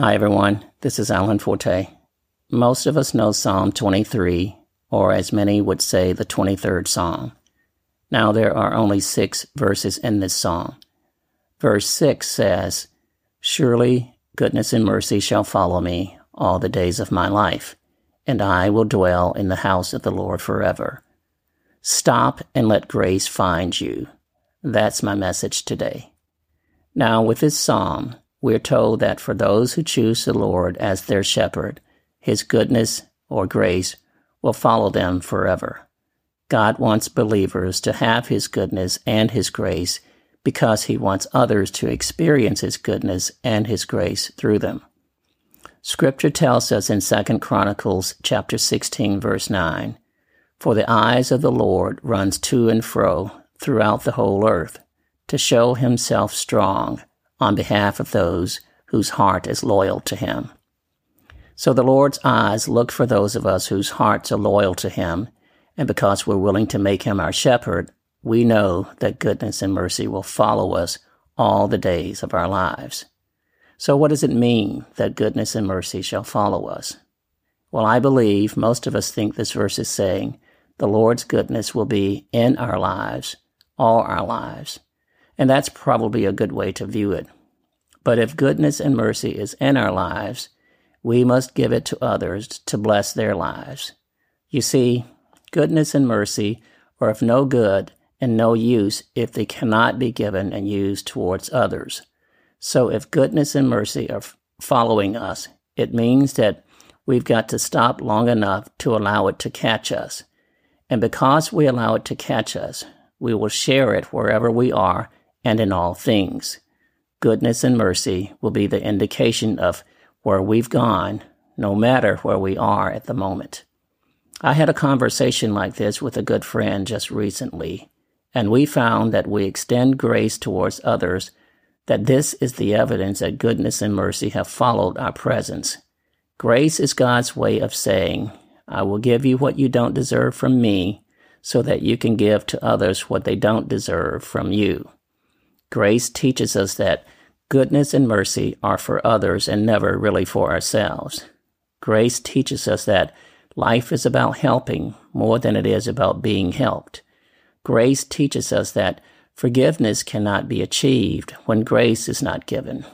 Hi, everyone. This is Alan Forte. Most of us know Psalm 23, or as many would say, the 23rd Psalm. Now, there are only six verses in this psalm. Verse 6 says, Surely goodness and mercy shall follow me all the days of my life, and I will dwell in the house of the Lord forever. Stop and let grace find you. That's my message today. Now, with this psalm, we're told that for those who choose the Lord as their shepherd, his goodness or grace will follow them forever. God wants believers to have his goodness and his grace because he wants others to experience his goodness and his grace through them. Scripture tells us in 2 Chronicles chapter 16 verse 9, For the eyes of the Lord runs to and fro throughout the whole earth to show himself strong on behalf of those whose heart is loyal to him. So the Lord's eyes look for those of us whose hearts are loyal to him, and because we're willing to make him our shepherd, we know that goodness and mercy will follow us all the days of our lives. So what does it mean that goodness and mercy shall follow us? Well, I believe most of us think this verse is saying the Lord's goodness will be in our lives, all our lives. And that's probably a good way to view it. But if goodness and mercy is in our lives, we must give it to others to bless their lives. You see, goodness and mercy are of no good and no use if they cannot be given and used towards others. So if goodness and mercy are following us, it means that we've got to stop long enough to allow it to catch us. And because we allow it to catch us, we will share it wherever we are and in all things. Goodness and mercy will be the indication of where we've gone, no matter where we are at the moment. I had a conversation like this with a good friend just recently, and we found that we extend grace towards others, that this is the evidence that goodness and mercy have followed our presence. Grace is God's way of saying, I will give you what you don't deserve from me, so that you can give to others what they don't deserve from you. Grace teaches us that goodness and mercy are for others and never really for ourselves. Grace teaches us that life is about helping more than it is about being helped. Grace teaches us that forgiveness cannot be achieved when grace is not given.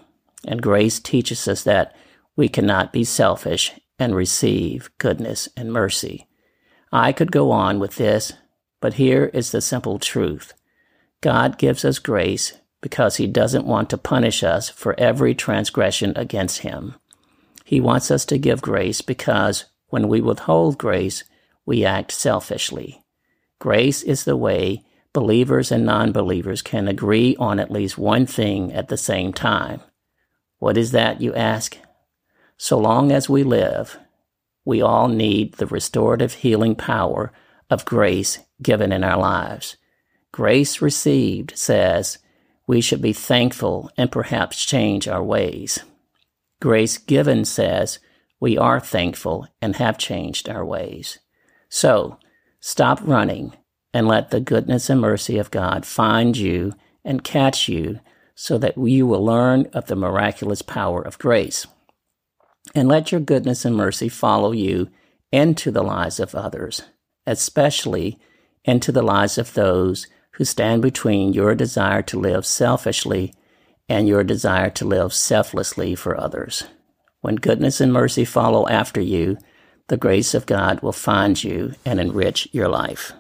And grace teaches us that we cannot be selfish and receive goodness and mercy. I could go on with this, but here is the simple truth. God gives us grace because he doesn't want to punish us for every transgression against him. He wants us to give grace because when we withhold grace, we act selfishly. Grace is the way believers and non believers can agree on at least one thing at the same time. What is that, you ask? So long as we live, we all need the restorative healing power of grace given in our lives. Grace received says, we should be thankful and perhaps change our ways. Grace given says we are thankful and have changed our ways. So stop running and let the goodness and mercy of God find you and catch you so that you will learn of the miraculous power of grace. And let your goodness and mercy follow you into the lives of others, especially into the lives of those who stand between your desire to live selfishly and your desire to live selflessly for others. When goodness and mercy follow after you, the grace of God will find you and enrich your life.